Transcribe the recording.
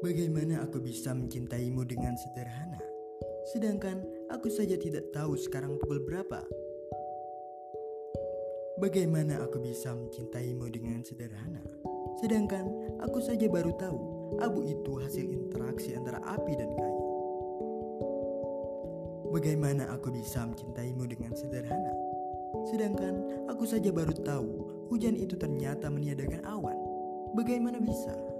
Bagaimana aku bisa mencintaimu dengan sederhana? Sedangkan aku saja tidak tahu sekarang pukul berapa. Bagaimana aku bisa mencintaimu dengan sederhana? Sedangkan aku saja baru tahu abu itu hasil interaksi antara api dan kayu. Bagaimana aku bisa mencintaimu dengan sederhana? Sedangkan aku saja baru tahu hujan itu ternyata meniadakan awan. Bagaimana bisa?